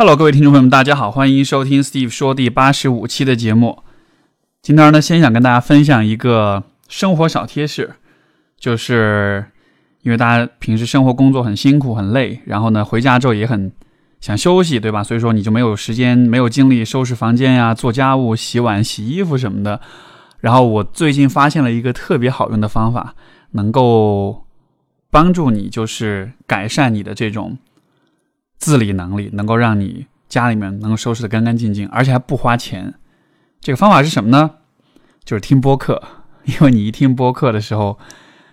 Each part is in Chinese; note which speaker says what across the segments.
Speaker 1: Hello，各位听众朋友们，大家好，欢迎收听 Steve 说第八十五期的节目。今天呢，先想跟大家分享一个生活小贴士，就是因为大家平时生活工作很辛苦很累，然后呢回家之后也很想休息，对吧？所以说你就没有时间、没有精力收拾房间呀、做家务、洗碗、洗衣服什么的。然后我最近发现了一个特别好用的方法，能够帮助你，就是改善你的这种。自理能力能够让你家里面能够收拾的干干净净，而且还不花钱。这个方法是什么呢？就是听播客。因为你一听播客的时候，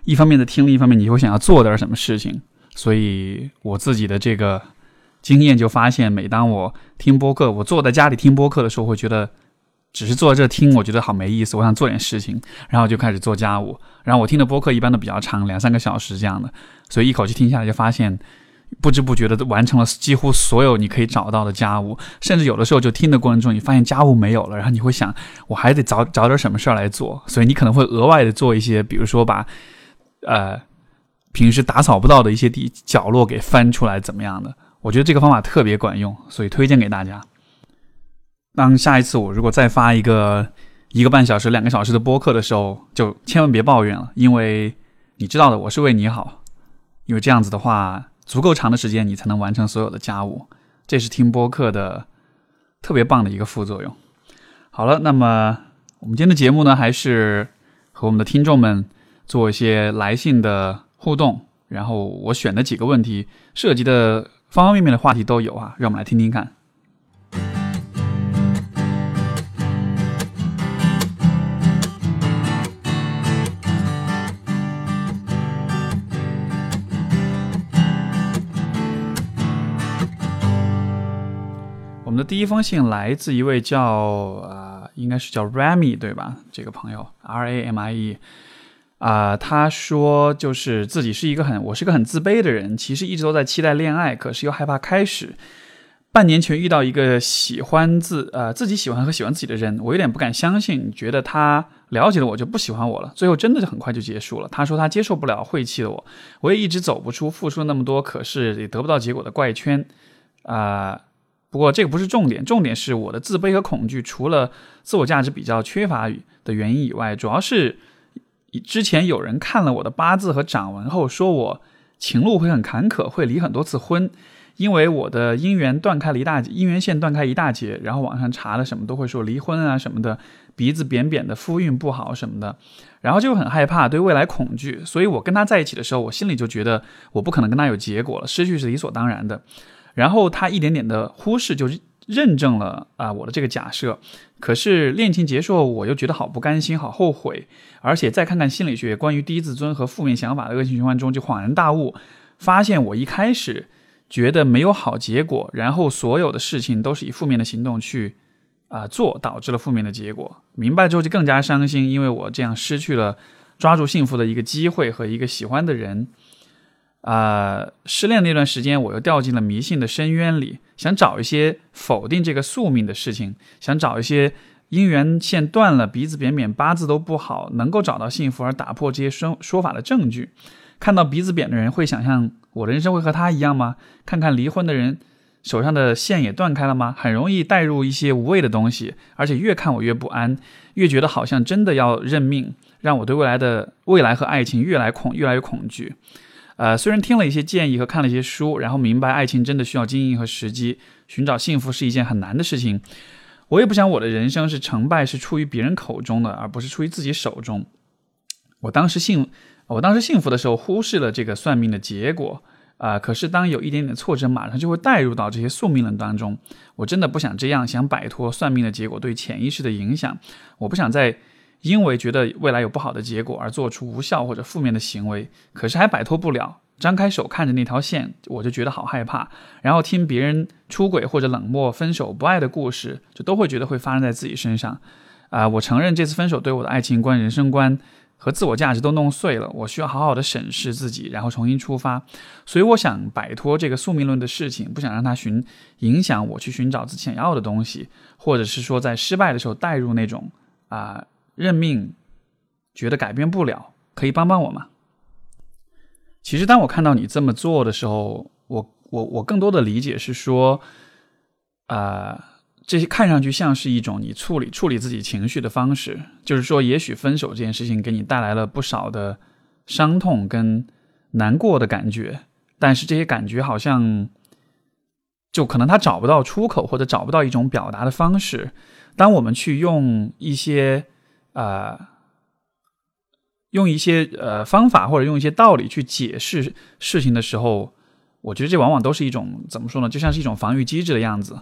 Speaker 1: 一方面的听，力一方面你会想要做点什么事情。所以我自己的这个经验就发现，每当我听播客，我坐在家里听播客的时候，会觉得只是坐在这听，我觉得好没意思。我想做点事情，然后就开始做家务。然后我听的播客一般都比较长，两三个小时这样的，所以一口气听下来就发现。不知不觉的完成了几乎所有你可以找到的家务，甚至有的时候就听的过程中，你发现家务没有了，然后你会想，我还得找找点什么事儿来做，所以你可能会额外的做一些，比如说把，呃，平时打扫不到的一些地角落给翻出来，怎么样的？我觉得这个方法特别管用，所以推荐给大家。当下一次我如果再发一个一个半小时、两个小时的播客的时候，就千万别抱怨了，因为你知道的，我是为你好，因为这样子的话。足够长的时间，你才能完成所有的家务，这是听播客的特别棒的一个副作用。好了，那么我们今天的节目呢，还是和我们的听众们做一些来信的互动，然后我选的几个问题涉及的方方面面的话题都有啊，让我们来听听看。第一封信来自一位叫啊，应该是叫 Rami 对吧？这个朋友 R A M I E 啊，他说就是自己是一个很，我是个很自卑的人，其实一直都在期待恋爱，可是又害怕开始。半年前遇到一个喜欢自呃自己喜欢和喜欢自己的人，我有点不敢相信，觉得他了解了我就不喜欢我了，最后真的就很快就结束了。他说他接受不了晦气的我，我也一直走不出付出那么多，可是也得不到结果的怪圈啊。不过这个不是重点，重点是我的自卑和恐惧，除了自我价值比较缺乏的原因以外，主要是之前有人看了我的八字和掌纹后，说我情路会很坎坷，会离很多次婚，因为我的姻缘断开了一大截，姻缘线断开一大截，然后网上查了什么都会说离婚啊什么的，鼻子扁扁的，夫运不好什么的，然后就很害怕，对未来恐惧，所以我跟他在一起的时候，我心里就觉得我不可能跟他有结果了，失去是理所当然的。然后他一点点的忽视，就认证了啊我的这个假设。可是恋情结束后，我又觉得好不甘心，好后悔。而且再看看心理学关于低自尊和负面想法的恶性循环中，就恍然大悟，发现我一开始觉得没有好结果，然后所有的事情都是以负面的行动去啊做，导致了负面的结果。明白之后就更加伤心，因为我这样失去了抓住幸福的一个机会和一个喜欢的人。啊，失恋那段时间，我又掉进了迷信的深渊里，想找一些否定这个宿命的事情，想找一些姻缘线断了，鼻子扁扁，八字都不好，能够找到幸福而打破这些说说法的证据。看到鼻子扁的人，会想象我的人生会和他一样吗？看看离婚的人手上的线也断开了吗？很容易带入一些无谓的东西，而且越看我越不安，越觉得好像真的要认命，让我对未来的未来和爱情越来恐越来越恐惧。呃，虽然听了一些建议和看了一些书，然后明白爱情真的需要经营和时机，寻找幸福是一件很难的事情。我也不想我的人生是成败是出于别人口中的，而不是出于自己手中。我当时幸，我当时幸福的时候忽视了这个算命的结果啊。可是当有一点点挫折，马上就会带入到这些宿命论当中。我真的不想这样，想摆脱算命的结果对潜意识的影响。我不想再。因为觉得未来有不好的结果而做出无效或者负面的行为，可是还摆脱不了。张开手看着那条线，我就觉得好害怕。然后听别人出轨或者冷漠、分手、不爱的故事，就都会觉得会发生在自己身上。啊，我承认这次分手对我的爱情观、人生观和自我价值都弄碎了。我需要好好的审视自己，然后重新出发。所以我想摆脱这个宿命论的事情，不想让它寻影响我去寻找自己想要的东西，或者是说在失败的时候带入那种啊。认命，觉得改变不了，可以帮帮我吗？其实，当我看到你这么做的时候，我我我更多的理解是说，啊。这些看上去像是一种你处理处理自己情绪的方式，就是说，也许分手这件事情给你带来了不少的伤痛跟难过的感觉，但是这些感觉好像就可能他找不到出口，或者找不到一种表达的方式。当我们去用一些呃用一些呃方法或者用一些道理去解释事情的时候，我觉得这往往都是一种怎么说呢？就像是一种防御机制的样子，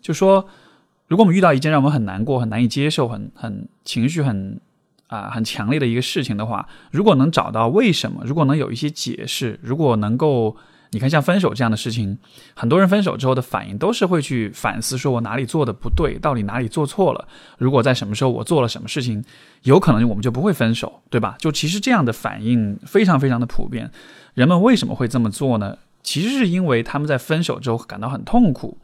Speaker 1: 就说。如果我们遇到一件让我们很难过、很难以接受、很很情绪很啊很强烈的一个事情的话，如果能找到为什么，如果能有一些解释，如果能够，你看像分手这样的事情，很多人分手之后的反应都是会去反思，说我哪里做的不对，到底哪里做错了？如果在什么时候我做了什么事情，有可能我们就不会分手，对吧？就其实这样的反应非常非常的普遍。人们为什么会这么做呢？其实是因为他们在分手之后感到很痛苦。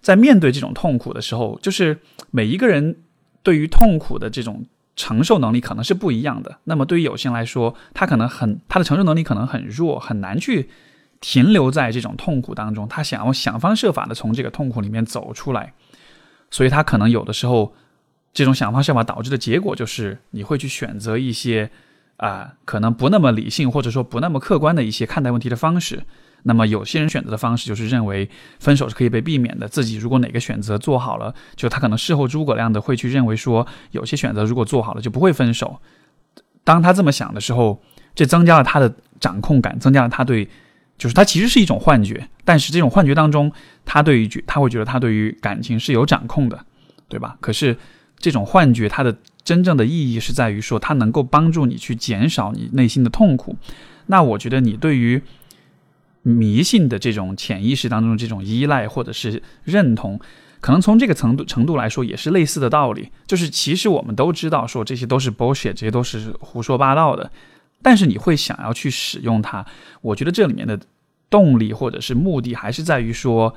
Speaker 1: 在面对这种痛苦的时候，就是每一个人对于痛苦的这种承受能力可能是不一样的。那么对于有些人来说，他可能很他的承受能力可能很弱，很难去停留在这种痛苦当中。他想要想方设法的从这个痛苦里面走出来，所以他可能有的时候这种想方设法导致的结果就是你会去选择一些啊可能不那么理性或者说不那么客观的一些看待问题的方式。那么有些人选择的方式就是认为分手是可以被避免的。自己如果哪个选择做好了，就他可能事后诸葛亮的会去认为说，有些选择如果做好了就不会分手。当他这么想的时候，这增加了他的掌控感，增加了他对，就是它其实是一种幻觉。但是这种幻觉当中，他对于他会觉得他对于感情是有掌控的，对吧？可是这种幻觉它的真正的意义是在于说，它能够帮助你去减少你内心的痛苦。那我觉得你对于。迷信的这种潜意识当中这种依赖或者是认同，可能从这个程度程度来说也是类似的道理。就是其实我们都知道说这些都是 bullshit，这些都是胡说八道的，但是你会想要去使用它。我觉得这里面的动力或者是目的还是在于说，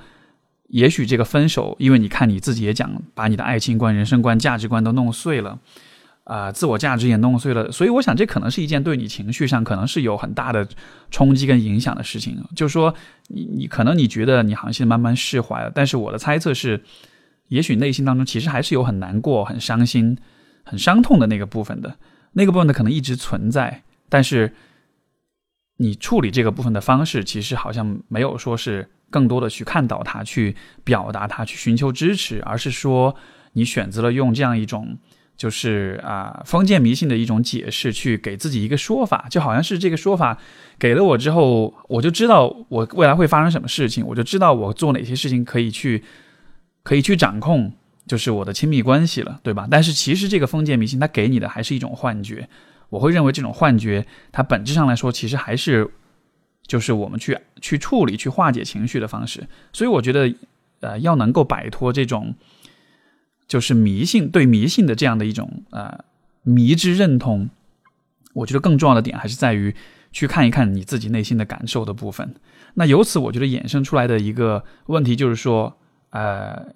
Speaker 1: 也许这个分手，因为你看你自己也讲，把你的爱情观、人生观、价值观都弄碎了。啊，自我价值也弄碎了，所以我想这可能是一件对你情绪上可能是有很大的冲击跟影响的事情。就是说，你你可能你觉得你好像现在慢慢释怀了，但是我的猜测是，也许内心当中其实还是有很难过、很伤心、很伤痛的那个部分的，那个部分呢可能一直存在，但是你处理这个部分的方式，其实好像没有说是更多的去看到它、去表达它、去寻求支持，而是说你选择了用这样一种。就是啊，封建迷信的一种解释，去给自己一个说法，就好像是这个说法给了我之后，我就知道我未来会发生什么事情，我就知道我做哪些事情可以去，可以去掌控，就是我的亲密关系了，对吧？但是其实这个封建迷信它给你的还是一种幻觉，我会认为这种幻觉它本质上来说，其实还是就是我们去去处理、去化解情绪的方式。所以我觉得，呃，要能够摆脱这种。就是迷信对迷信的这样的一种呃迷之认同，我觉得更重要的点还是在于去看一看你自己内心的感受的部分。那由此我觉得衍生出来的一个问题就是说，呃，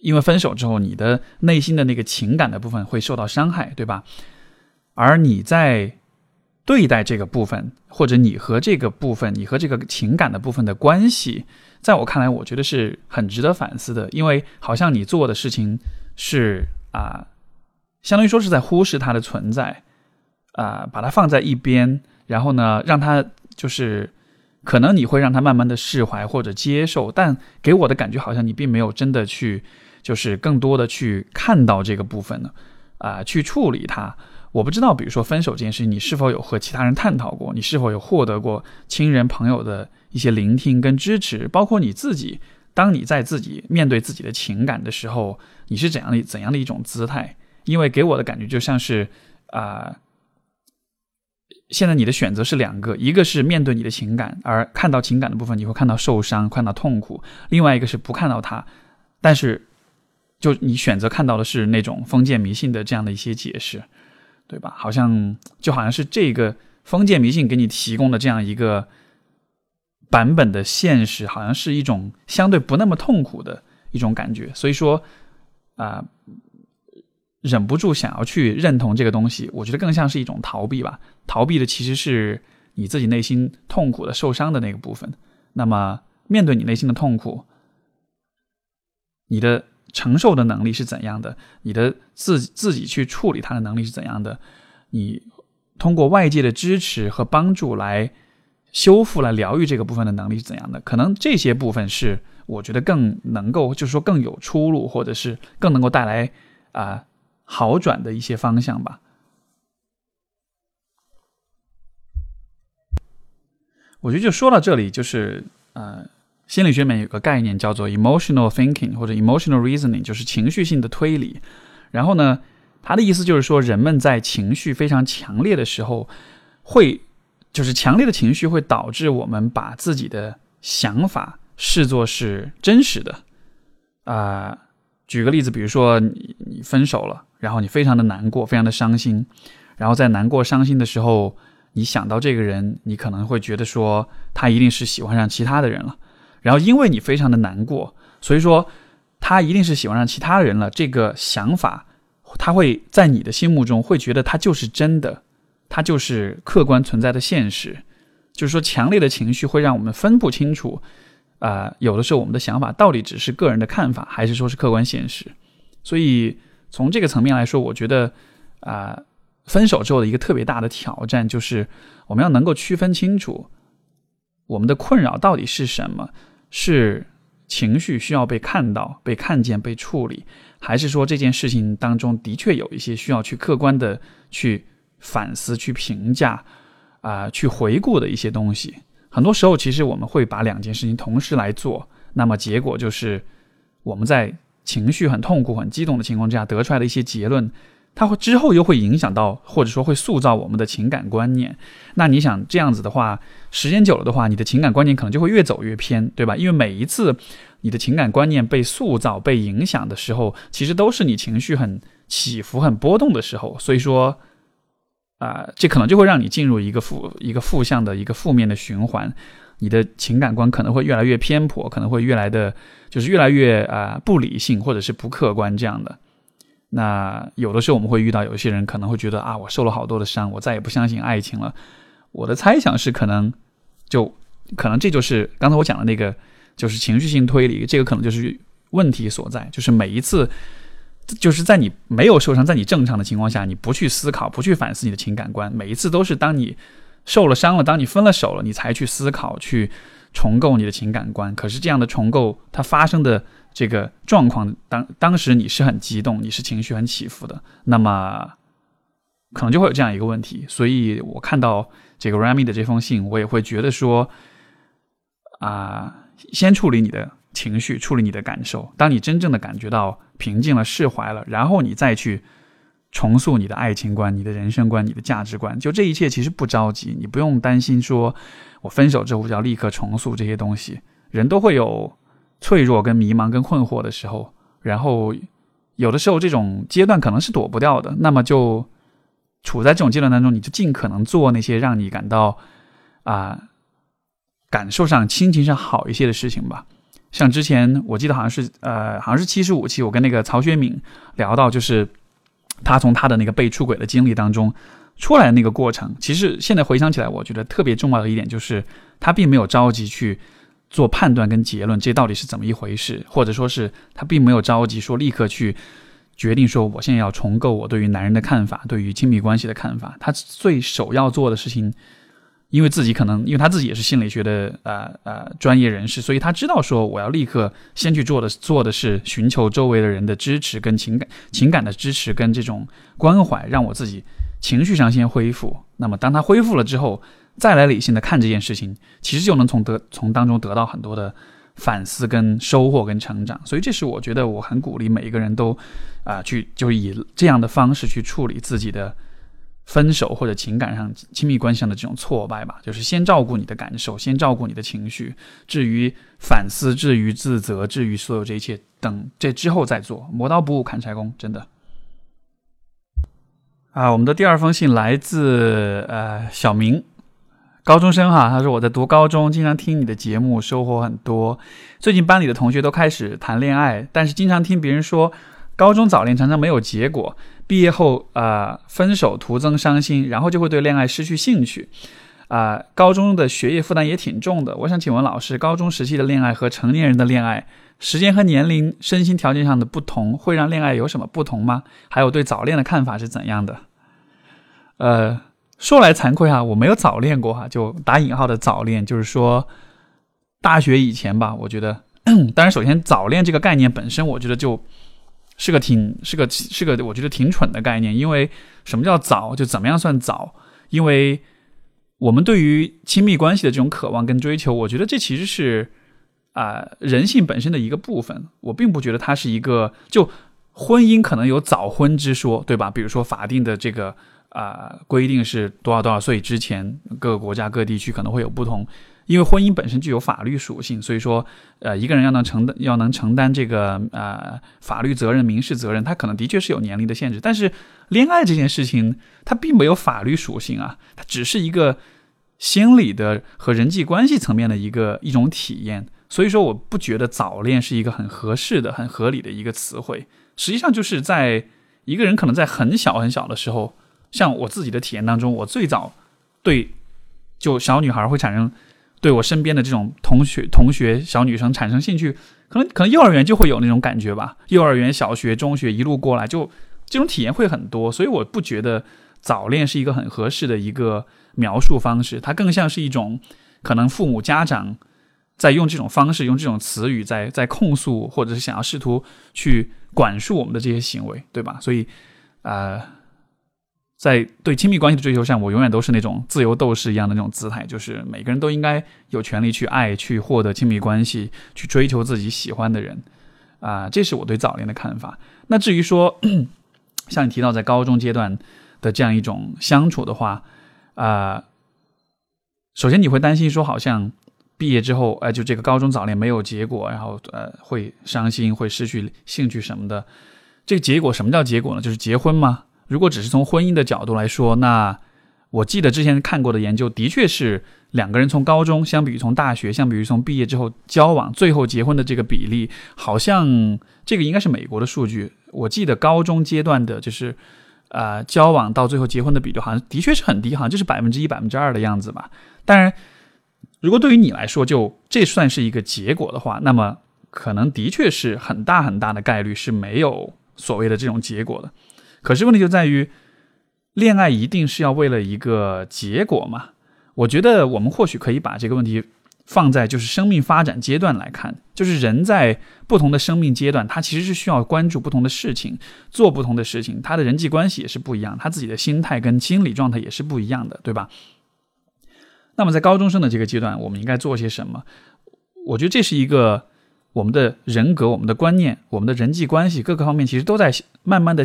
Speaker 1: 因为分手之后，你的内心的那个情感的部分会受到伤害，对吧？而你在对待这个部分，或者你和这个部分，你和这个情感的部分的关系。在我看来，我觉得是很值得反思的，因为好像你做的事情是啊，相当于说是在忽视它的存在，啊，把它放在一边，然后呢，让它就是可能你会让它慢慢的释怀或者接受，但给我的感觉好像你并没有真的去，就是更多的去看到这个部分呢，啊，去处理它。我不知道，比如说分手这件事情，你是否有和其他人探讨过？你是否有获得过亲人朋友的一些聆听跟支持？包括你自己，当你在自己面对自己的情感的时候，你是怎样的怎样的一种姿态？因为给我的感觉就像是，啊，现在你的选择是两个，一个是面对你的情感，而看到情感的部分，你会看到受伤，看到痛苦；另外一个是不看到它，但是就你选择看到的是那种封建迷信的这样的一些解释。对吧？好像就好像是这个封建迷信给你提供的这样一个版本的现实，好像是一种相对不那么痛苦的一种感觉。所以说啊，忍不住想要去认同这个东西，我觉得更像是一种逃避吧。逃避的其实是你自己内心痛苦的、受伤的那个部分。那么面对你内心的痛苦，你的承受的能力是怎样的？你的自自己去处理它的能力是怎样的？你通过外界的支持和帮助来修复、来疗愈这个部分的能力是怎样的？可能这些部分是我觉得更能够，就是说更有出路，或者是更能够带来啊好转的一些方向吧。我觉得就说到这里，就是呃，心理学里面有个概念叫做 emotional thinking 或者 emotional reasoning，就是情绪性的推理。然后呢，他的意思就是说，人们在情绪非常强烈的时候，会就是强烈的情绪会导致我们把自己的想法视作是真实的。啊，举个例子，比如说你你分手了，然后你非常的难过，非常的伤心，然后在难过伤心的时候。你想到这个人，你可能会觉得说他一定是喜欢上其他的人了，然后因为你非常的难过，所以说他一定是喜欢上其他人了。这个想法，他会在你的心目中会觉得他就是真的，他就是客观存在的现实。就是说，强烈的情绪会让我们分不清楚，啊，有的时候我们的想法到底只是个人的看法，还是说是客观现实。所以从这个层面来说，我觉得啊。分手之后的一个特别大的挑战，就是我们要能够区分清楚，我们的困扰到底是什么？是情绪需要被看到、被看见、被处理，还是说这件事情当中的确有一些需要去客观的去反思、去评价、啊，去回顾的一些东西？很多时候，其实我们会把两件事情同时来做，那么结果就是我们在情绪很痛苦、很激动的情况之下得出来的一些结论。它会之后又会影响到，或者说会塑造我们的情感观念。那你想这样子的话，时间久了的话，你的情感观念可能就会越走越偏，对吧？因为每一次你的情感观念被塑造、被影响的时候，其实都是你情绪很起伏、很波动的时候。所以说，啊，这可能就会让你进入一个负、一个负向的一个负面的循环。你的情感观可能会越来越偏颇，可能会越来的，就是越来越啊不理性或者是不客观这样的。那有的时候我们会遇到有些人可能会觉得啊，我受了好多的伤，我再也不相信爱情了。我的猜想是，可能就可能这就是刚才我讲的那个，就是情绪性推理，这个可能就是问题所在。就是每一次，就是在你没有受伤，在你正常的情况下，你不去思考，不去反思你的情感观，每一次都是当你受了伤了，当你分了手了，你才去思考，去重构你的情感观。可是这样的重构，它发生的。这个状况当当时你是很激动，你是情绪很起伏的，那么可能就会有这样一个问题。所以我看到这个 Rami 的这封信，我也会觉得说，啊，先处理你的情绪，处理你的感受。当你真正的感觉到平静了、释怀了，然后你再去重塑你的爱情观、你的人生观、你的价值观。就这一切其实不着急，你不用担心说我分手之后就要立刻重塑这些东西。人都会有。脆弱、跟迷茫、跟困惑的时候，然后有的时候这种阶段可能是躲不掉的。那么就处在这种阶段当中，你就尽可能做那些让你感到啊感受上、心情上好一些的事情吧。像之前我记得好像是呃，好像是七十五期，我跟那个曹雪敏聊到，就是他从他的那个被出轨的经历当中出来的那个过程。其实现在回想起来，我觉得特别重要的一点就是，他并没有着急去。做判断跟结论，这到底是怎么一回事？或者说是他并没有着急说立刻去决定说我现在要重构我对于男人的看法，对于亲密关系的看法。他最首要做的事情，因为自己可能因为他自己也是心理学的呃呃专业人士，所以他知道说我要立刻先去做的做的是寻求周围的人的支持跟情感情感的支持跟这种关怀，让我自己情绪上先恢复。那么当他恢复了之后。再来理性的看这件事情，其实就能从得从当中得到很多的反思、跟收获、跟成长。所以，这是我觉得我很鼓励每一个人都啊，去就以这样的方式去处理自己的分手或者情感上、亲密关系上的这种挫败吧。就是先照顾你的感受，先照顾你的情绪。至于反思、至于自责、至于所有这一切，等这之后再做。磨刀不误砍柴工，真的。啊，我们的第二封信来自呃小明。高中生哈，他说我在读高中，经常听你的节目，收获很多。最近班里的同学都开始谈恋爱，但是经常听别人说，高中早恋常常没有结果，毕业后啊分手徒增伤心，然后就会对恋爱失去兴趣。啊，高中的学业负担也挺重的。我想请问老师，高中时期的恋爱和成年人的恋爱，时间和年龄、身心条件上的不同，会让恋爱有什么不同吗？还有对早恋的看法是怎样的？呃，说来惭愧哈，我没有早恋过哈，就打引号的早恋，就是说大学以前吧。我觉得，当然，首先早恋这个概念本身，我觉得就是个挺是个是个我觉得挺蠢的概念，因为什么叫早？就怎么样算早？因为我们对于亲密关系的这种渴望跟追求，我觉得这其实是啊人性本身的一个部分。我并不觉得它是一个就婚姻可能有早婚之说，对吧？比如说法定的这个。啊，规定是多少多少岁之前，各个国家各地区可能会有不同。因为婚姻本身具有法律属性，所以说，呃，一个人要能承担要能承担这个呃法律责任、民事责任，他可能的确是有年龄的限制。但是，恋爱这件事情，它并没有法律属性啊，它只是一个心理的和人际关系层面的一个一种体验。所以说，我不觉得早恋是一个很合适的、很合理的一个词汇。实际上，就是在一个人可能在很小很小的时候。像我自己的体验当中，我最早对就小女孩会产生对我身边的这种同学同学小女生产生兴趣，可能可能幼儿园就会有那种感觉吧。幼儿园、小学、中学一路过来，就这种体验会很多，所以我不觉得早恋是一个很合适的一个描述方式。它更像是一种可能父母家长在用这种方式、用这种词语在在控诉，或者是想要试图去管束我们的这些行为，对吧？所以，呃。在对亲密关系的追求上，我永远都是那种自由斗士一样的那种姿态，就是每个人都应该有权利去爱、去获得亲密关系、去追求自己喜欢的人，啊，这是我对早恋的看法。那至于说，像你提到在高中阶段的这样一种相处的话，啊，首先你会担心说，好像毕业之后，哎，就这个高中早恋没有结果，然后呃，会伤心、会失去兴趣什么的。这个结果什么叫结果呢？就是结婚吗？如果只是从婚姻的角度来说，那我记得之前看过的研究，的确是两个人从高中相比于从大学，相比于从毕业之后交往，最后结婚的这个比例，好像这个应该是美国的数据。我记得高中阶段的，就是呃交往到最后结婚的比例，好像的确是很低，好像就是百分之一、百分之二的样子吧。当然，如果对于你来说，就这算是一个结果的话，那么可能的确是很大很大的概率是没有所谓的这种结果的。可是问题就在于，恋爱一定是要为了一个结果吗？我觉得我们或许可以把这个问题放在就是生命发展阶段来看，就是人在不同的生命阶段，他其实是需要关注不同的事情，做不同的事情，他的人际关系也是不一样，他自己的心态跟心理状态也是不一样的，对吧？那么在高中生的这个阶段，我们应该做些什么？我觉得这是一个我们的人格、我们的观念、我们的人际关系各个方面，其实都在慢慢的。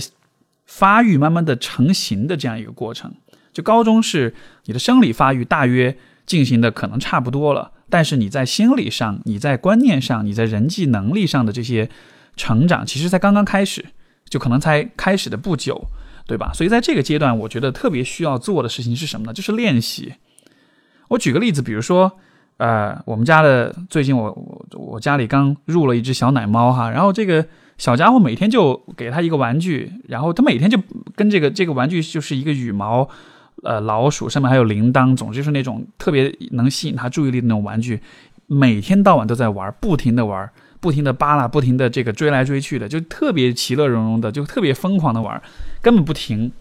Speaker 1: 发育慢慢的成型的这样一个过程，就高中是你的生理发育大约进行的可能差不多了，但是你在心理上、你在观念上、你在人际能力上的这些成长，其实才刚刚开始，就可能才开始的不久，对吧？所以在这个阶段，我觉得特别需要做的事情是什么呢？就是练习。我举个例子，比如说，呃，我们家的最近我我我家里刚入了一只小奶猫哈，然后这个。小家伙每天就给他一个玩具，然后他每天就跟这个这个玩具就是一个羽毛，呃，老鼠上面还有铃铛，总之就是那种特别能吸引他注意力的那种玩具，每天到晚都在玩，不停的玩，不停的扒拉，不停的这个追来追去的，就特别其乐融融的，就特别疯狂的玩，根本不停。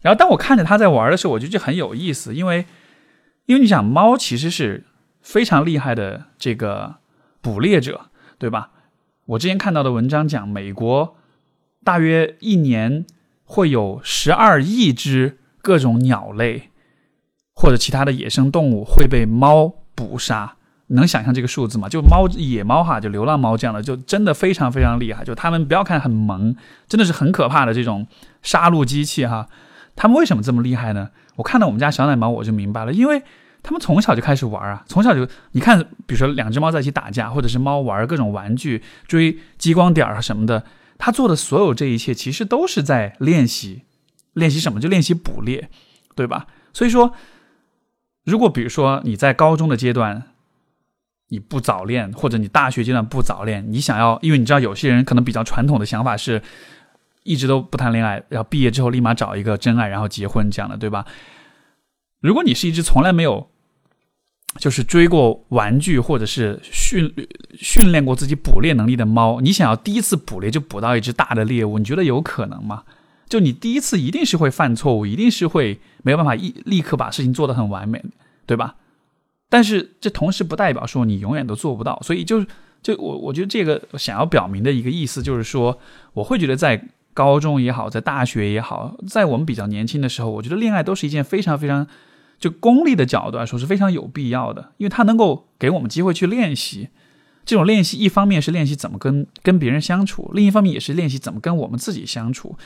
Speaker 1: 然后当我看着他在玩的时候，我觉得很有意思，因为因为你想，猫其实是非常厉害的这个捕猎者，对吧？我之前看到的文章讲，美国大约一年会有十二亿只各种鸟类或者其他的野生动物会被猫捕杀。能想象这个数字吗？就猫、野猫哈，就流浪猫这样的，就真的非常非常厉害。就他们不要看很萌，真的是很可怕的这种杀戮机器哈。他们为什么这么厉害呢？我看到我们家小奶猫我就明白了，因为。他们从小就开始玩啊，从小就你看，比如说两只猫在一起打架，或者是猫玩各种玩具、追激光点啊什么的，他做的所有这一切，其实都是在练习，练习什么？就练习捕猎，对吧？所以说，如果比如说你在高中的阶段你不早恋，或者你大学阶段不早恋，你想要，因为你知道有些人可能比较传统的想法是，一直都不谈恋爱，然后毕业之后立马找一个真爱，然后结婚这样的，对吧？如果你是一只从来没有就是追过玩具或者是训训练过自己捕猎能力的猫，你想要第一次捕猎就捕到一只大的猎物，你觉得有可能吗？就你第一次一定是会犯错误，一定是会没有办法一立刻把事情做得很完美，对吧？但是这同时不代表说你永远都做不到，所以就是就我我觉得这个想要表明的一个意思就是说，我会觉得在高中也好，在大学也好，在我们比较年轻的时候，我觉得恋爱都是一件非常非常。就功利的角度来说是非常有必要的，因为它能够给我们机会去练习。这种练习一方面是练习怎么跟跟别人相处，另一方面也是练习怎么跟我们自己相处，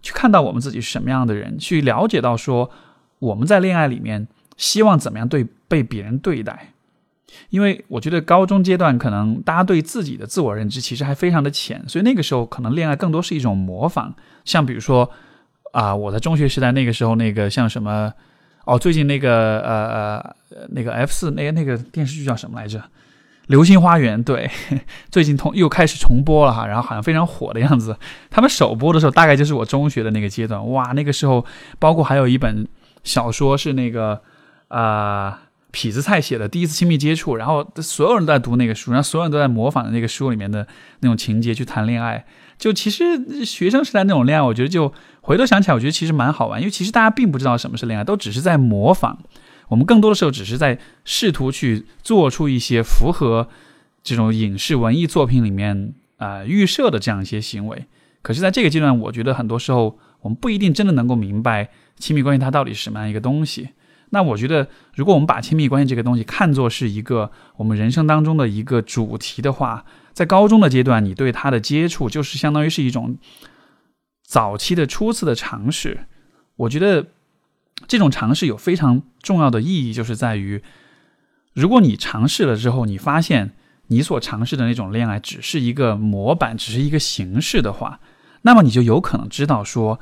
Speaker 1: 去看到我们自己是什么样的人，去了解到说我们在恋爱里面希望怎么样对被别人对待。因为我觉得高中阶段可能大家对自己的自我认知其实还非常的浅，所以那个时候可能恋爱更多是一种模仿。像比如说啊，我在中学时代那个时候那个像什么。哦，最近那个呃呃那个 F 四那个那个电视剧叫什么来着？《流星花园》对，最近同又开始重播了哈，然后好像非常火的样子。他们首播的时候大概就是我中学的那个阶段，哇，那个时候包括还有一本小说是那个啊痞子蔡写的《第一次亲密接触》，然后所有人都在读那个书，然后所有人都在模仿那个书里面的那种情节去谈恋爱。就其实学生时代那种恋爱，我觉得就。回头想起来，我觉得其实蛮好玩，因为其实大家并不知道什么是恋爱，都只是在模仿。我们更多的时候只是在试图去做出一些符合这种影视文艺作品里面啊预设的这样一些行为。可是，在这个阶段，我觉得很多时候我们不一定真的能够明白亲密关系它到底是什么样一个东西。那我觉得，如果我们把亲密关系这个东西看作是一个我们人生当中的一个主题的话，在高中的阶段，你对它的接触就是相当于是一种。早期的初次的尝试，我觉得这种尝试有非常重要的意义，就是在于，如果你尝试了之后，你发现你所尝试的那种恋爱只是一个模板，只是一个形式的话，那么你就有可能知道说，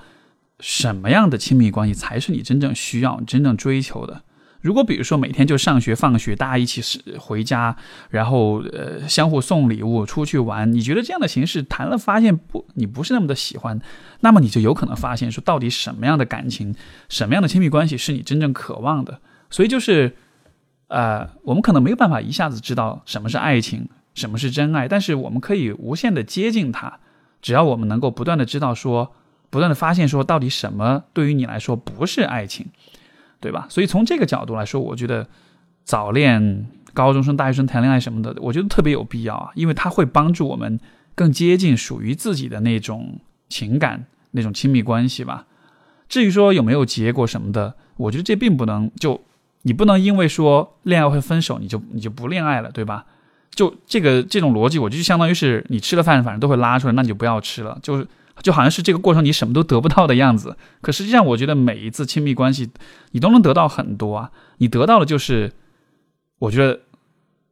Speaker 1: 什么样的亲密关系才是你真正需要、真正追求的。如果比如说每天就上学放学，大家一起是回家，然后呃相互送礼物，出去玩，你觉得这样的形式谈了发现不，你不是那么的喜欢，那么你就有可能发现说到底什么样的感情，什么样的亲密关系是你真正渴望的。所以就是，呃，我们可能没有办法一下子知道什么是爱情，什么是真爱，但是我们可以无限的接近它，只要我们能够不断的知道说，不断的发现说到底什么对于你来说不是爱情。对吧？所以从这个角度来说，我觉得早恋、高中生、大学生谈恋爱什么的，我觉得特别有必要啊，因为它会帮助我们更接近属于自己的那种情感、那种亲密关系吧。至于说有没有结果什么的，我觉得这并不能就你不能因为说恋爱会分手，你就你就不恋爱了，对吧？就这个这种逻辑，我就相当于是你吃了饭，反正都会拉出来，那你就不要吃了，就是。就好像是这个过程你什么都得不到的样子，可实际上我觉得每一次亲密关系，你都能得到很多啊。你得到的就是，我觉得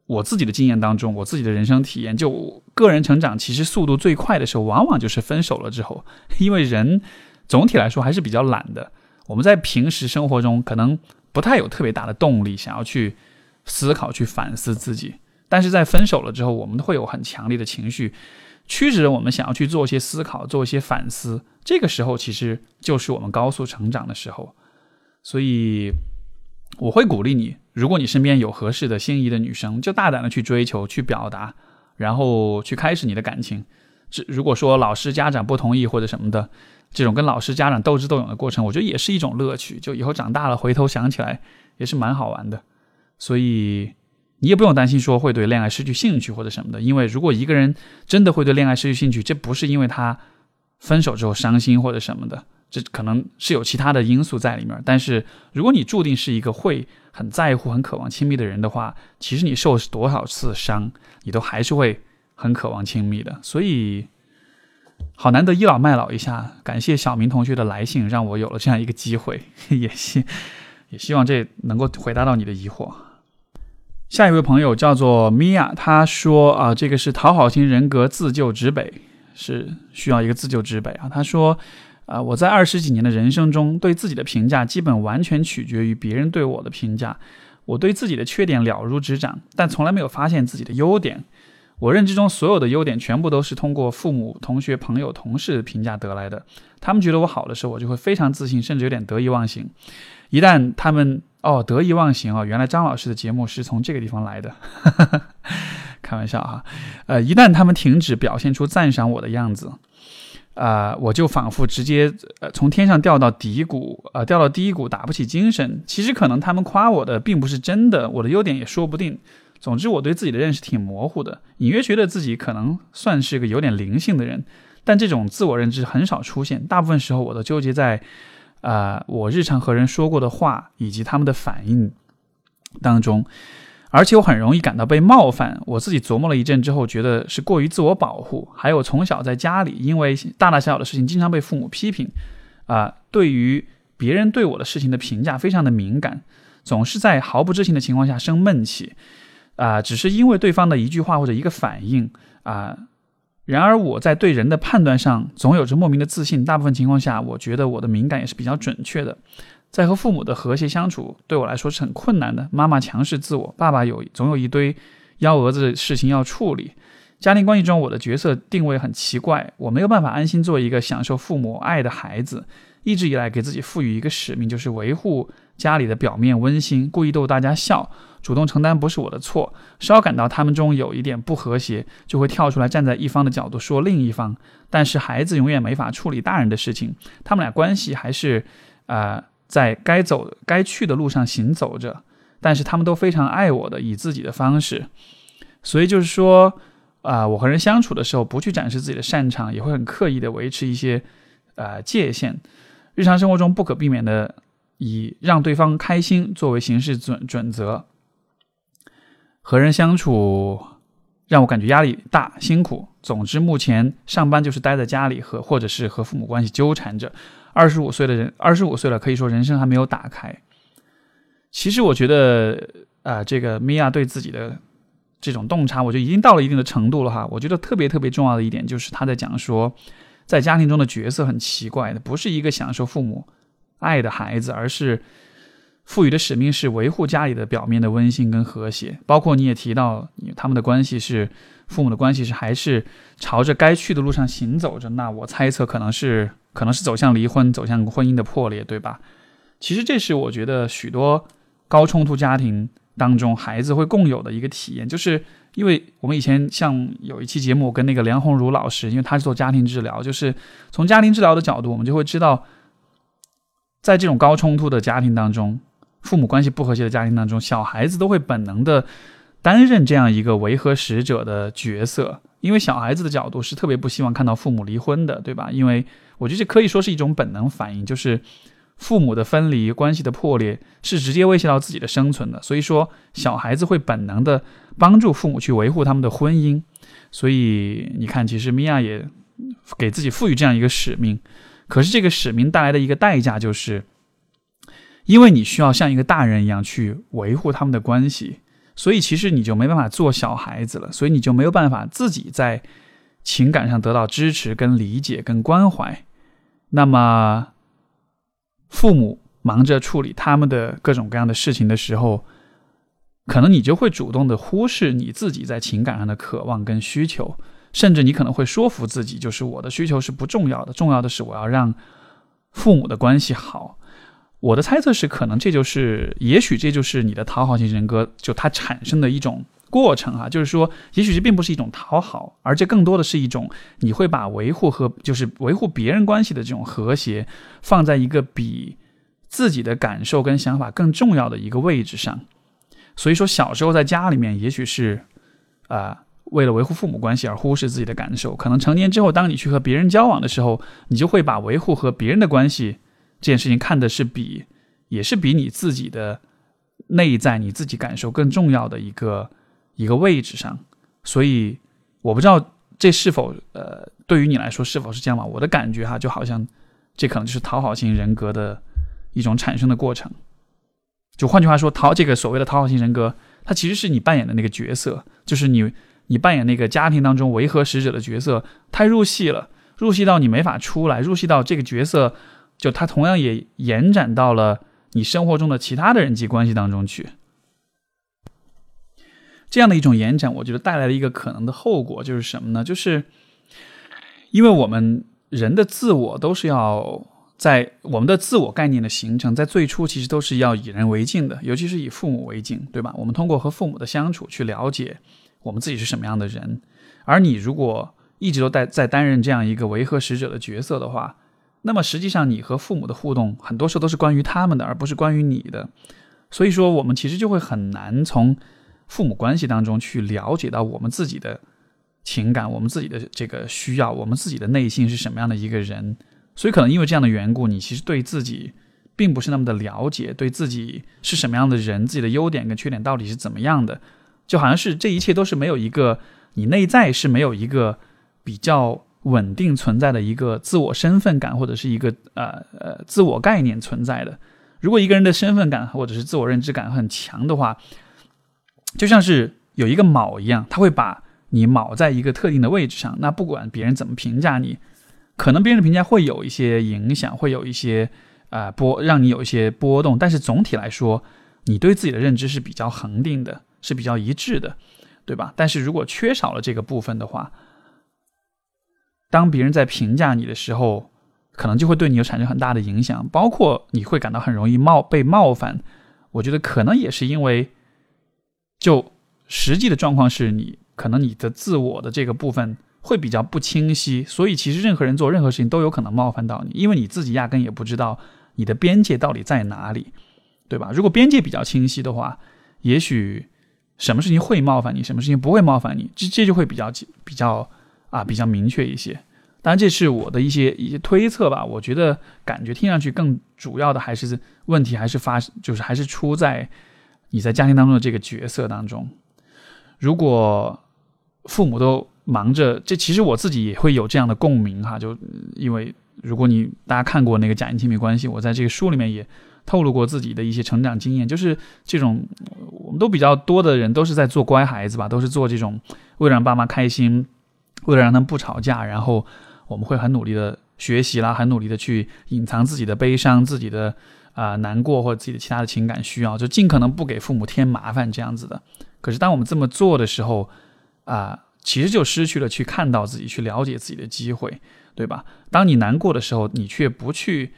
Speaker 1: 我自己的经验当中，我自己的人生体验，就个人成长其实速度最快的时候，往往就是分手了之后，因为人总体来说还是比较懒的。我们在平时生活中可能不太有特别大的动力想要去思考、去反思自己，但是在分手了之后，我们会有很强烈的情绪。驱使着我们想要去做一些思考，做一些反思。这个时候其实就是我们高速成长的时候，所以我会鼓励你，如果你身边有合适的心仪的女生，就大胆的去追求、去表达，然后去开始你的感情。这如果说老师、家长不同意或者什么的，这种跟老师、家长斗智斗勇的过程，我觉得也是一种乐趣。就以后长大了回头想起来，也是蛮好玩的。所以。你也不用担心说会对恋爱失去兴趣或者什么的，因为如果一个人真的会对恋爱失去兴趣，这不是因为他分手之后伤心或者什么的，这可能是有其他的因素在里面。但是如果你注定是一个会很在乎、很渴望亲密的人的话，其实你受多少次伤，你都还是会很渴望亲密的。所以，好难得倚老卖老一下，感谢小明同学的来信，让我有了这样一个机会，也希也希望这能够回答到你的疑惑。下一位朋友叫做米娅，他说啊，这个是讨好型人格自救之北，是需要一个自救之北啊。他说啊，我在二十几年的人生中，对自己的评价基本完全取决于别人对我的评价。我对自己的缺点了如指掌，但从来没有发现自己的优点。我认知中所有的优点全部都是通过父母、同学、朋友、同事评价得来的。他们觉得我好的时候，我就会非常自信，甚至有点得意忘形。一旦他们哦，得意忘形哦，原来张老师的节目是从这个地方来的，开玩笑哈。呃，一旦他们停止表现出赞赏我的样子，啊，我就仿佛直接呃从天上掉到低谷，呃，掉到低谷，打不起精神。其实可能他们夸我的并不是真的，我的优点也说不定。总之，我对自己的认识挺模糊的，隐约觉得自己可能算是个有点灵性的人，但这种自我认知很少出现，大部分时候我都纠结在。啊，我日常和人说过的话以及他们的反应当中，而且我很容易感到被冒犯。我自己琢磨了一阵之后，觉得是过于自我保护。还有从小在家里，因为大大小小的事情经常被父母批评，啊，对于别人对我的事情的评价非常的敏感，总是在毫不知情的情况下生闷气，啊，只是因为对方的一句话或者一个反应，啊。然而，我在对人的判断上总有着莫名的自信。大部分情况下，我觉得我的敏感也是比较准确的。在和父母的和谐相处，对我来说是很困难的。妈妈强势自我，爸爸有总有一堆幺蛾子的事情要处理。家庭关系中，我的角色定位很奇怪，我没有办法安心做一个享受父母爱的孩子。一直以来，给自己赋予一个使命，就是维护家里的表面温馨，故意逗大家笑。主动承担不是我的错，稍感到他们中有一点不和谐，就会跳出来站在一方的角度说另一方。但是孩子永远没法处理大人的事情，他们俩关系还是，呃，在该走该去的路上行走着。但是他们都非常爱我的，以自己的方式。所以就是说，啊，我和人相处的时候，不去展示自己的擅长，也会很刻意的维持一些，呃，界限。日常生活中不可避免的以让对方开心作为行事准准则。和人相处让我感觉压力大、辛苦。总之，目前上班就是待在家里和或者是和父母关系纠缠着。二十五岁的人，二十五岁了，可以说人生还没有打开。其实我觉得，啊，这个米娅对自己的这种洞察，我就已经到了一定的程度了哈。我觉得特别特别重要的一点就是他在讲说，在家庭中的角色很奇怪的，不是一个享受父母爱的孩子，而是。赋予的使命是维护家里的表面的温馨跟和谐，包括你也提到，他们的关系是父母的关系是还是朝着该去的路上行走着？那我猜测可能是可能是走向离婚，走向婚姻的破裂，对吧？其实这是我觉得许多高冲突家庭当中孩子会共有的一个体验，就是因为我们以前像有一期节目跟那个梁红茹老师，因为他是做家庭治疗，就是从家庭治疗的角度，我们就会知道，在这种高冲突的家庭当中。父母关系不和谐的家庭当中，小孩子都会本能的担任这样一个维和使者的角色，因为小孩子的角度是特别不希望看到父母离婚的，对吧？因为我觉得这可以说是一种本能反应，就是父母的分离、关系的破裂是直接威胁到自己的生存的，所以说小孩子会本能的帮助父母去维护他们的婚姻。所以你看，其实米娅也给自己赋予这样一个使命，可是这个使命带来的一个代价就是。因为你需要像一个大人一样去维护他们的关系，所以其实你就没办法做小孩子了，所以你就没有办法自己在情感上得到支持、跟理解、跟关怀。那么，父母忙着处理他们的各种各样的事情的时候，可能你就会主动的忽视你自己在情感上的渴望跟需求，甚至你可能会说服自己，就是我的需求是不重要的，重要的是我要让父母的关系好。我的猜测是，可能这就是，也许这就是你的讨好型人格，就它产生的一种过程啊。就是说，也许这并不是一种讨好，而这更多的是一种，你会把维护和就是维护别人关系的这种和谐，放在一个比自己的感受跟想法更重要的一个位置上。所以说，小时候在家里面，也许是啊，为了维护父母关系而忽视自己的感受。可能成年之后，当你去和别人交往的时候，你就会把维护和别人的关系。这件事情看的是比，也是比你自己的内在、你自己感受更重要的一个一个位置上，所以我不知道这是否呃对于你来说是否是这样吧？我的感觉哈，就好像这可能就是讨好型人格的一种产生的过程。就换句话说，讨这个所谓的讨好型人格，它其实是你扮演的那个角色，就是你你扮演那个家庭当中维和使者的角色，太入戏了，入戏到你没法出来，入戏到这个角色。就它同样也延展到了你生活中的其他的人际关系当中去，这样的一种延展，我觉得带来了一个可能的后果就是什么呢？就是因为我们人的自我都是要在我们的自我概念的形成，在最初其实都是要以人为镜的，尤其是以父母为镜，对吧？我们通过和父母的相处去了解我们自己是什么样的人。而你如果一直都在在担任这样一个维和使者的角色的话，那么实际上你和父母的互动很多时候都是关于他们的，而不是关于你的。所以说，我们其实就会很难从父母关系当中去了解到我们自己的情感，我们自己的这个需要，我们自己的内心是什么样的一个人。所以可能因为这样的缘故，你其实对自己并不是那么的了解，对自己是什么样的人，自己的优点跟缺点到底是怎么样的，就好像是这一切都是没有一个你内在是没有一个比较稳定存在的一个自我身份感或者是一个呃呃自我概念存在的。如果一个人的身份感或者是自我认知感很强的话，就像是有一个锚一样，他会把你锚在一个特定的位置上，那不管别人怎么评价你。可能别人的评价会有一些影响，会有一些啊波，让你有一些波动。但是总体来说，你对自己的认知是比较恒定的，是比较一致的，对吧？但是如果缺少了这个部分的话，当别人在评价你的时候，可能就会对你有产生很大的影响，包括你会感到很容易冒被冒犯。我觉得可能也是因为，就实际的状况是你可能你的自我的这个部分。会比较不清晰，所以其实任何人做任何事情都有可能冒犯到你，因为你自己压根也不知道你的边界到底在哪里，对吧？如果边界比较清晰的话，也许什么事情会冒犯你，什么事情不会冒犯你，这这就会比较比较啊比较明确一些。当然，这是我的一些一些推测吧。我觉得感觉听上去更主要的还是问题还是发就是还是出在你在家庭当中的这个角色当中。如果父母都忙着，这其实我自己也会有这样的共鸣哈，就因为如果你大家看过那个假性亲密关系，我在这个书里面也透露过自己的一些成长经验，就是这种我们都比较多的人都是在做乖孩子吧，都是做这种为了让爸妈开心，为了让他们不吵架，然后我们会很努力的学习啦，很努力的去隐藏自己的悲伤、自己的啊难过或者自己的其他的情感需要，就尽可能不给父母添麻烦这样子的。可是当我们这么做的时候啊。其实就失去了去看到自己、去了解自己的机会，对吧？当你难过的时候，你却不去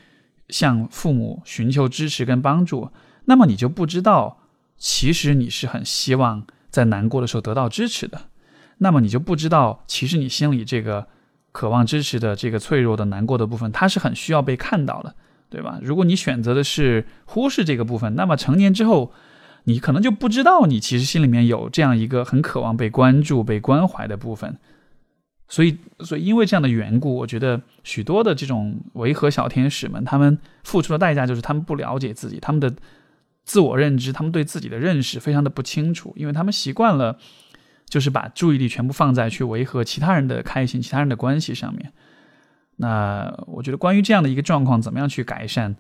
Speaker 1: 向父母寻求支持跟帮助，那么你就不知道，其实你是很希望在难过的时候得到支持的。那么你就不知道，其实你心里这个渴望支持的这个脆弱的难过的部分，它是很需要被看到的，对吧？如果你选择的是忽视这个部分，那么成年之后。你可能就不知道，你其实心里面有这样一个很渴望被关注、被关怀的部分，所以，所以因为这样的缘故，我觉得许多的这种维和小天使们，他们付出的代价就是他们不了解自己，他们的自我认知，他们对自己的认识非常的不清楚，因为他们习惯了就是把注意力全部放在去维和其他人的开心、其他人的关系上面。那我觉得关于这样的一个状况，怎么样去改善？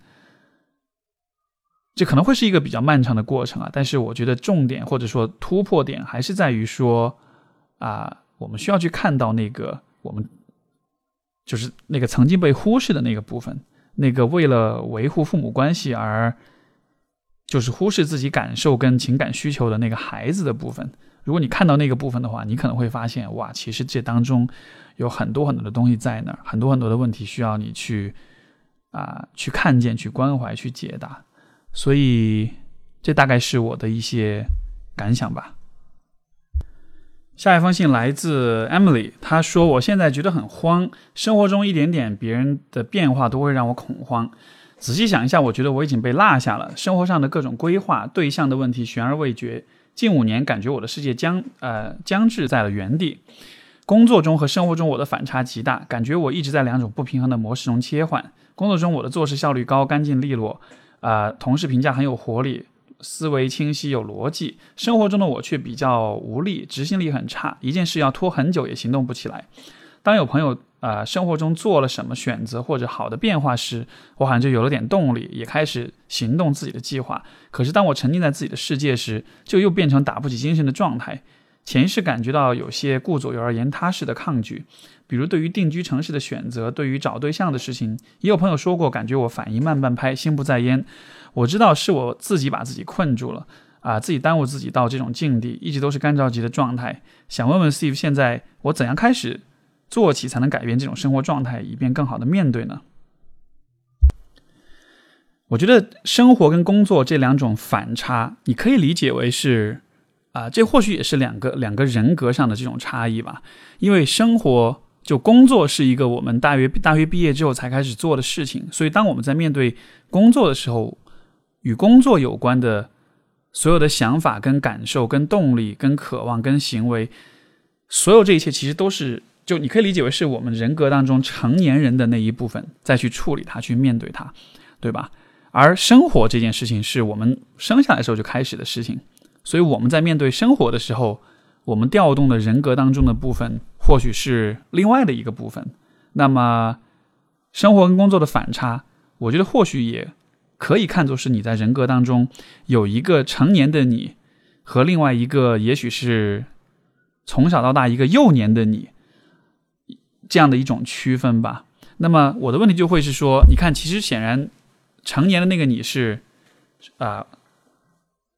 Speaker 1: 这可能会是一个比较漫长的过程啊，但是我觉得重点或者说突破点还是在于说，啊，我们需要去看到那个我们就是那个曾经被忽视的那个部分，那个为了维护父母关系而就是忽视自己感受跟情感需求的那个孩子的部分。如果你看到那个部分的话，你可能会发现，哇，其实这当中有很多很多的东西在那儿，很多很多的问题需要你去啊去看见、去关怀、去解答。所以，这大概是我的一些感想吧。下一封信来自 Emily，她说：“我现在觉得很慌，生活中一点点别人的变化都会让我恐慌。仔细想一下，我觉得我已经被落下了。生活上的各种规划、对象的问题悬而未决。近五年，感觉我的世界僵呃僵滞在了原地。工作中和生活中，我的反差极大，感觉我一直在两种不平衡的模式中切换。工作中，我的做事效率高，干净利落。”啊，同事评价很有活力，思维清晰有逻辑。生活中的我却比较无力，执行力很差，一件事要拖很久也行动不起来。当有朋友啊，生活中做了什么选择或者好的变化时，我好像就有了点动力，也开始行动自己的计划。可是当我沉浸在自己的世界时，就又变成打不起精神的状态。潜意识感觉到有些顾左右而言他式的抗拒。比如对于定居城市的选择，对于找对象的事情，也有朋友说过，感觉我反应慢半拍，心不在焉。我知道是我自己把自己困住了啊，自己耽误自己到这种境地，一直都是干着急的状态。想问问 Steve，现在我怎样开始做起才能改变这种生活状态，以便更好的面对呢？我觉得生活跟工作这两种反差，你可以理解为是啊，这或许也是两个两个人格上的这种差异吧。因为生活就工作是一个我们大学大学毕业之后才开始做的事情，所以当我们在面对工作的时候，与工作有关的所有的想法、跟感受、跟动力、跟渴望、跟行为，所有这一切其实都是。就你可以理解为是我们人格当中成年人的那一部分，再去处理它，去面对它，对吧？而生活这件事情是我们生下来时候就开始的事情，所以我们在面对生活的时候，我们调动的人格当中的部分，或许是另外的一个部分。那么，生活跟工作的反差，我觉得或许也可以看作是你在人格当中有一个成年的你，和另外一个也许是从小到大一个幼年的你。这样的一种区分吧。那么我的问题就会是说，你看，其实显然成年的那个你是啊，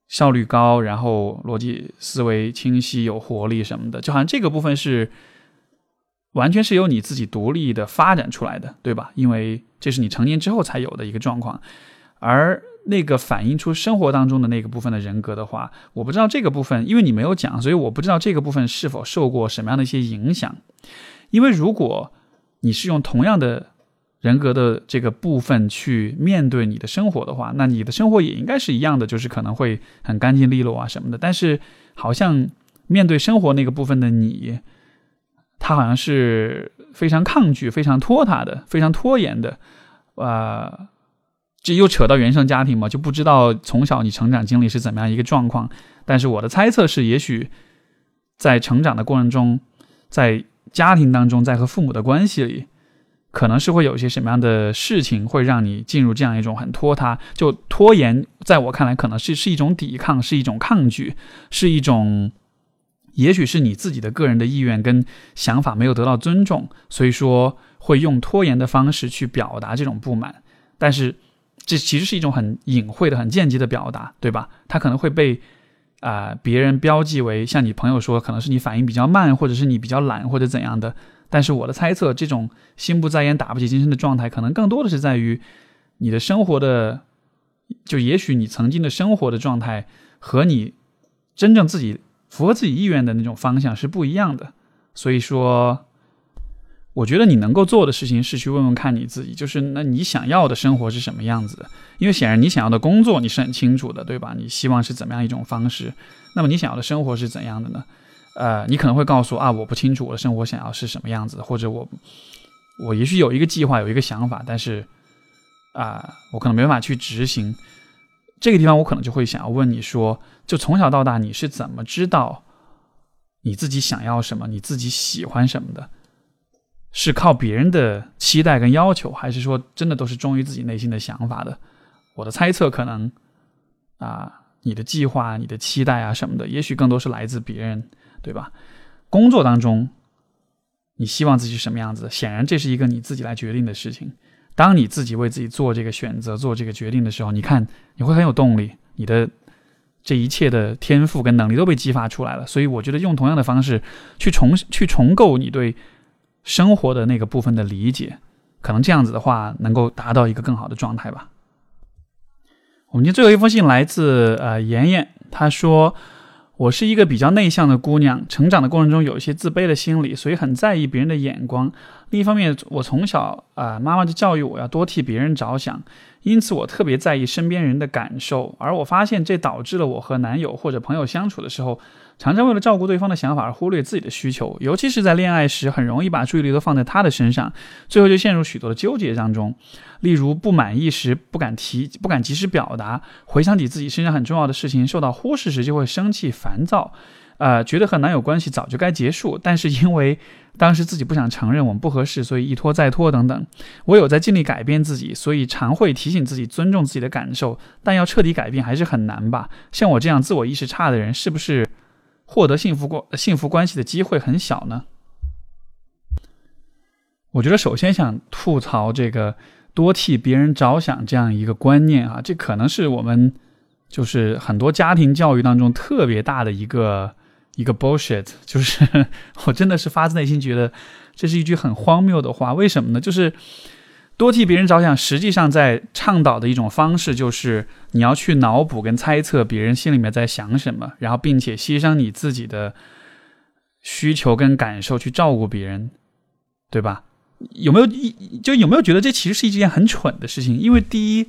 Speaker 1: 效率高，然后逻辑思维清晰、有活力什么的，就好像这个部分是完全是由你自己独立的发展出来的，对吧？因为这是你成年之后才有的一个状况。而那个反映出生活当中的那个部分的人格的话，我不知道这个部分，因为你没有讲，所以我不知道这个部分是否受过什么样的一些影响。因为如果你是用同样的人格的这个部分去面对你的生活的话，那你的生活也应该是一样的，就是可能会很干净利落啊什么的。但是好像面对生活那个部分的你，他好像是非常抗拒、非常拖沓的、非常拖延的。啊，这又扯到原生家庭嘛，就不知道从小你成长经历是怎么样一个状况。但是我的猜测是，也许在成长的过程中，在家庭当中，在和父母的关系里，可能是会有一些什么样的事情，会让你进入这样一种很拖沓、就拖延。在我看来，可能是是一种抵抗，是一种抗拒，是一种，也许是你自己的个人的意愿跟想法没有得到尊重，所以说会用拖延的方式去表达这种不满。但是，这其实是一种很隐晦的、很间接的表达，对吧？它可能会被。啊，别人标记为像你朋友说，可能是你反应比较慢，或者是你比较懒，或者怎样的。但是我的猜测，这种心不在焉、打不起精神的状态，可能更多的是在于你的生活的，就也许你曾经的生活的状态和你真正自己符合自己意愿的那种方向是不一样的。所以说。我觉得你能够做的事情是去问问看你自己，就是那你想要的生活是什么样子的？因为显然你想要的工作你是很清楚的，对吧？你希望是怎么样一种方式？那么你想要的生活是怎样的呢？呃，你可能会告诉啊，我不清楚我的生活想要是什么样子，或者我我也许有一个计划，有一个想法，但是啊，我可能没办法去执行。这个地方我可能就会想要问你说，就从小到大你是怎么知道你自己想要什么，你自己喜欢什么的？是靠别人的期待跟要求，还是说真的都是忠于自己内心的想法的？我的猜测可能啊，你的计划、你的期待啊什么的，也许更多是来自别人，对吧？工作当中，你希望自己什么样子？显然这是一个你自己来决定的事情。当你自己为自己做这个选择、做这个决定的时候，你看你会很有动力，你的这一切的天赋跟能力都被激发出来了。所以我觉得用同样的方式去重去重构你对。生活的那个部分的理解，可能这样子的话，能够达到一个更好的状态吧。我们今天最后一封信来自呃妍妍，她说：“我是一个比较内向的姑娘，成长的过程中有一些自卑的心理，所以很在意别人的眼光。另一方面，我从小啊，妈妈就教育我要多替别人着想，因此我特别在意身边人的感受。而我发现这导致了我和男友或者朋友相处的时候。”常常为了照顾对方的想法而忽略自己的需求，尤其是在恋爱时，很容易把注意力都放在他的身上，最后就陷入许多的纠结当中。例如不满意时不敢提、不敢及时表达，回想起自己身上很重要的事情受到忽视时就会生气烦躁，呃，觉得和男友关系早就该结束，但是因为当时自己不想承认我们不合适，所以一拖再拖等等。我有在尽力改变自己，所以常会提醒自己尊重自己的感受，但要彻底改变还是很难吧？像我这样自我意识差的人，是不是？获得幸福过幸福关系的机会很小呢。我觉得首先想吐槽这个多替别人着想这样一个观念啊，这可能是我们就是很多家庭教育当中特别大的一个一个 bullshit。就是我真的是发自内心觉得这是一句很荒谬的话。为什么呢？就是多替别人着想，实际上在倡导的一种方式，就是你要去脑补跟猜测别人心里面在想什么，然后并且牺牲你自己的需求跟感受去照顾别人，对吧？有没有一就有没有觉得这其实是一件很蠢的事情？因为第一，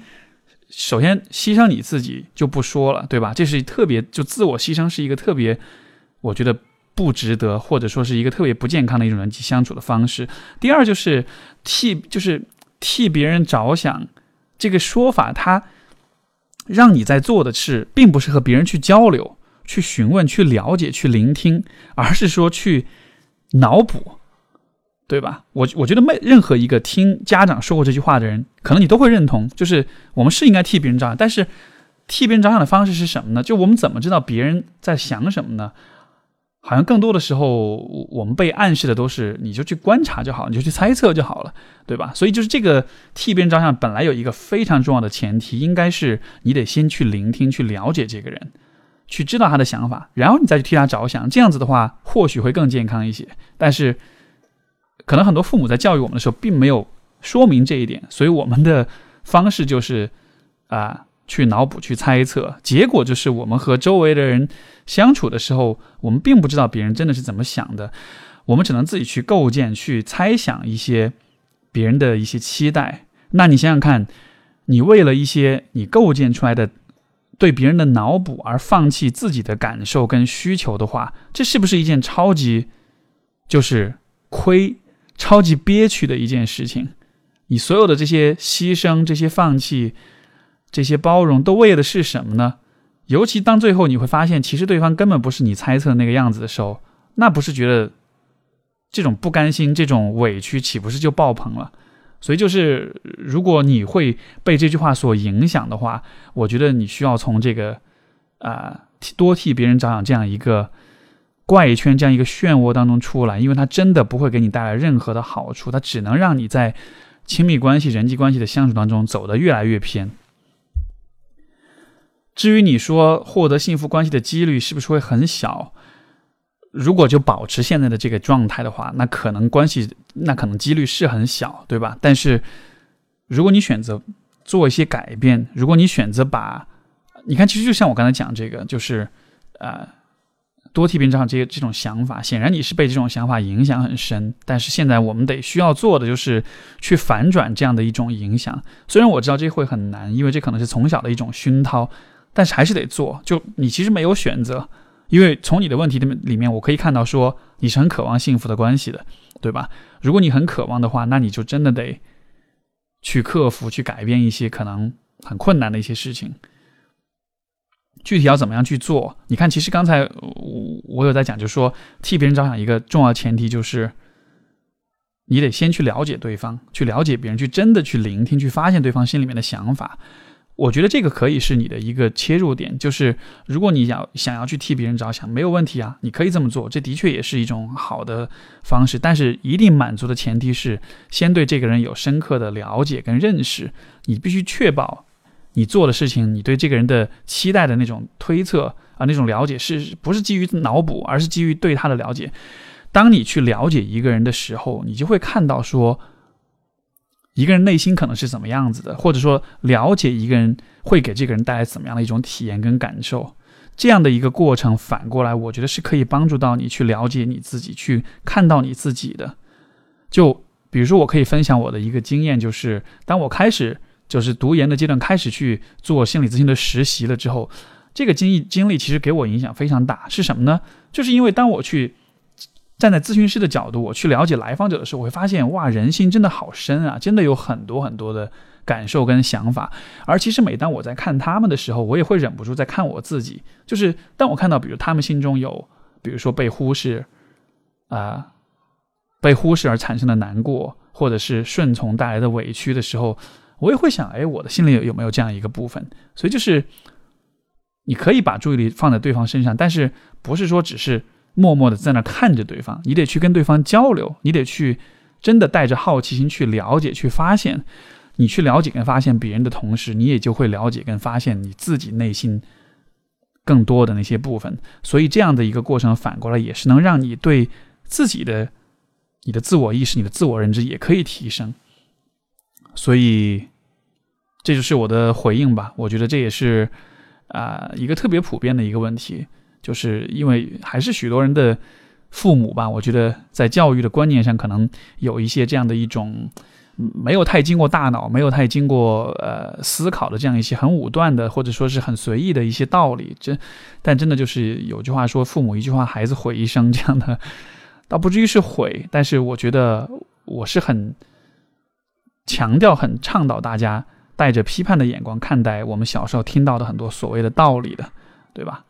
Speaker 1: 首先牺牲你自己就不说了，对吧？这是特别就自我牺牲是一个特别，我觉得不值得，或者说是一个特别不健康的一种人际相处的方式。第二就是替就是替别人着想这个说法，它让你在做的事并不是和别人去交流、去询问、去了解、去聆听，而是说去脑补。对吧？我我觉得没任何一个听家长说过这句话的人，可能你都会认同，就是我们是应该替别人着想，但是替别人着想的方式是什么呢？就我们怎么知道别人在想什么呢？好像更多的时候，我们被暗示的都是你就去观察就好，你就去猜测就好了，对吧？所以就是这个替别人着想，本来有一个非常重要的前提，应该是你得先去聆听、去了解这个人，去知道他的想法，然后你再去替他着想。这样子的话，或许会更健康一些。但是。可能很多父母在教育我们的时候，并没有说明这一点，所以我们的方式就是啊，去脑补、去猜测，结果就是我们和周围的人相处的时候，我们并不知道别人真的是怎么想的，我们只能自己去构建、去猜想一些别人的一些期待。那你想想看，你为了一些你构建出来的对别人的脑补而放弃自己的感受跟需求的话，这是不是一件超级就是亏？超级憋屈的一件事情，你所有的这些牺牲、这些放弃、这些包容，都为的是什么呢？尤其当最后你会发现，其实对方根本不是你猜测那个样子的时候，那不是觉得这种不甘心、这种委屈，岂不是就爆棚了？所以，就是如果你会被这句话所影响的话，我觉得你需要从这个啊多替别人着想这样一个。怪圈这样一个漩涡当中出来，因为它真的不会给你带来任何的好处，它只能让你在亲密关系、人际关系的相处当中走得越来越偏。至于你说获得幸福关系的几率是不是会很小？如果就保持现在的这个状态的话，那可能关系那可能几率是很小，对吧？但是如果你选择做一些改变，如果你选择把，你看，其实就像我刚才讲这个，就是啊。多替别人着想，这些这种想法，显然你是被这种想法影响很深。但是现在我们得需要做的就是去反转这样的一种影响。虽然我知道这会很难，因为这可能是从小的一种熏陶，但是还是得做。就你其实没有选择，因为从你的问题里面，我可以看到说你是很渴望幸福的关系的，对吧？如果你很渴望的话，那你就真的得去克服、去改变一些可能很困难的一些事情。具体要怎么样去做？你看，其实刚才我我有在讲，就是说替别人着想，一个重要前提就是你得先去了解对方，去了解别人，去真的去聆听，去发现对方心里面的想法。我觉得这个可以是你的一个切入点。就是如果你要想要去替别人着想，没有问题啊，你可以这么做，这的确也是一种好的方式。但是一定满足的前提是，先对这个人有深刻的了解跟认识，你必须确保。你做的事情，你对这个人的期待的那种推测啊，那种了解，是不是基于脑补，而是基于对他的了解？当你去了解一个人的时候，你就会看到说，一个人内心可能是怎么样子的，或者说了解一个人会给这个人带来怎么样的一种体验跟感受。这样的一个过程，反过来，我觉得是可以帮助到你去了解你自己，去看到你自己的。就比如说，我可以分享我的一个经验，就是当我开始。就是读研的阶段开始去做心理咨询的实习了之后，这个经历经历其实给我影响非常大。是什么呢？就是因为当我去站在咨询师的角度，我去了解来访者的时候，我会发现哇，人心真的好深啊，真的有很多很多的感受跟想法。而其实每当我在看他们的时候，我也会忍不住在看我自己。就是当我看到，比如他们心中有，比如说被忽视啊，被忽视而产生的难过，或者是顺从带来的委屈的时候。我也会想，哎，我的心里有有没有这样一个部分？所以就是，你可以把注意力放在对方身上，但是不是说只是默默的在那看着对方？你得去跟对方交流，你得去真的带着好奇心去了解、去发现。你去了解跟发现别人的同时，你也就会了解跟发现你自己内心更多的那些部分。所以这样的一个过程，反过来也是能让你对自己的、你的自我意识、你的自我认知也可以提升。所以这就是我的回应吧。我觉得这也是啊一个特别普遍的一个问题，就是因为还是许多人的父母吧，我觉得在教育的观念上可能有一些这样的一种没有太经过大脑、没有太经过呃思考的这样一些很武断的或者说是很随意的一些道理。这但真的就是有句话说“父母一句话，孩子毁一生”这样的，倒不至于是毁，但是我觉得我是很。强调很倡导大家带着批判的眼光看待我们小时候听到的很多所谓的道理的，对吧？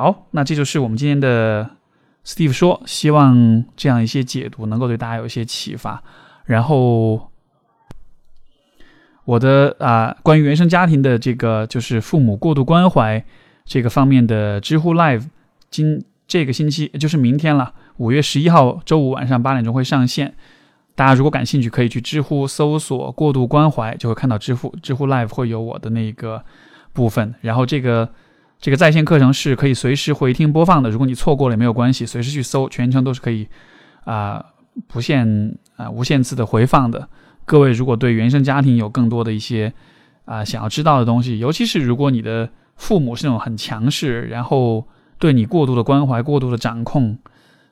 Speaker 1: 好，那这就是我们今天的 Steve 说，希望这样一些解读能够对大家有一些启发。然后我的啊，关于原生家庭的这个就是父母过度关怀这个方面的知乎 Live，今这个星期就是明天了，五月十一号周五晚上八点钟会上线。大家如果感兴趣，可以去知乎搜索“过度关怀”，就会看到知乎知乎 Live 会有我的那个部分。然后这个这个在线课程是可以随时回听播放的，如果你错过了也没有关系，随时去搜，全程都是可以啊不限啊无限次的回放的。各位如果对原生家庭有更多的一些啊想要知道的东西，尤其是如果你的父母是那种很强势，然后对你过度的关怀、过度的掌控，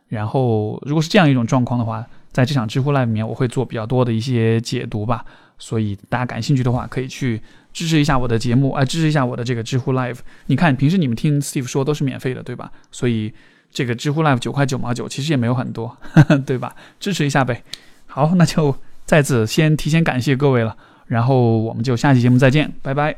Speaker 1: 然后如果是这样一种状况的话。在这场知乎 Live 里面，我会做比较多的一些解读吧，所以大家感兴趣的话，可以去支持一下我的节目，啊，支持一下我的这个知乎 Live。你看，平时你们听 Steve 说都是免费的，对吧？所以这个知乎 Live 九块九毛九，其实也没有很多，对吧？支持一下呗。好，那就在此先提前感谢各位了，然后我们就下期节目再见，拜拜。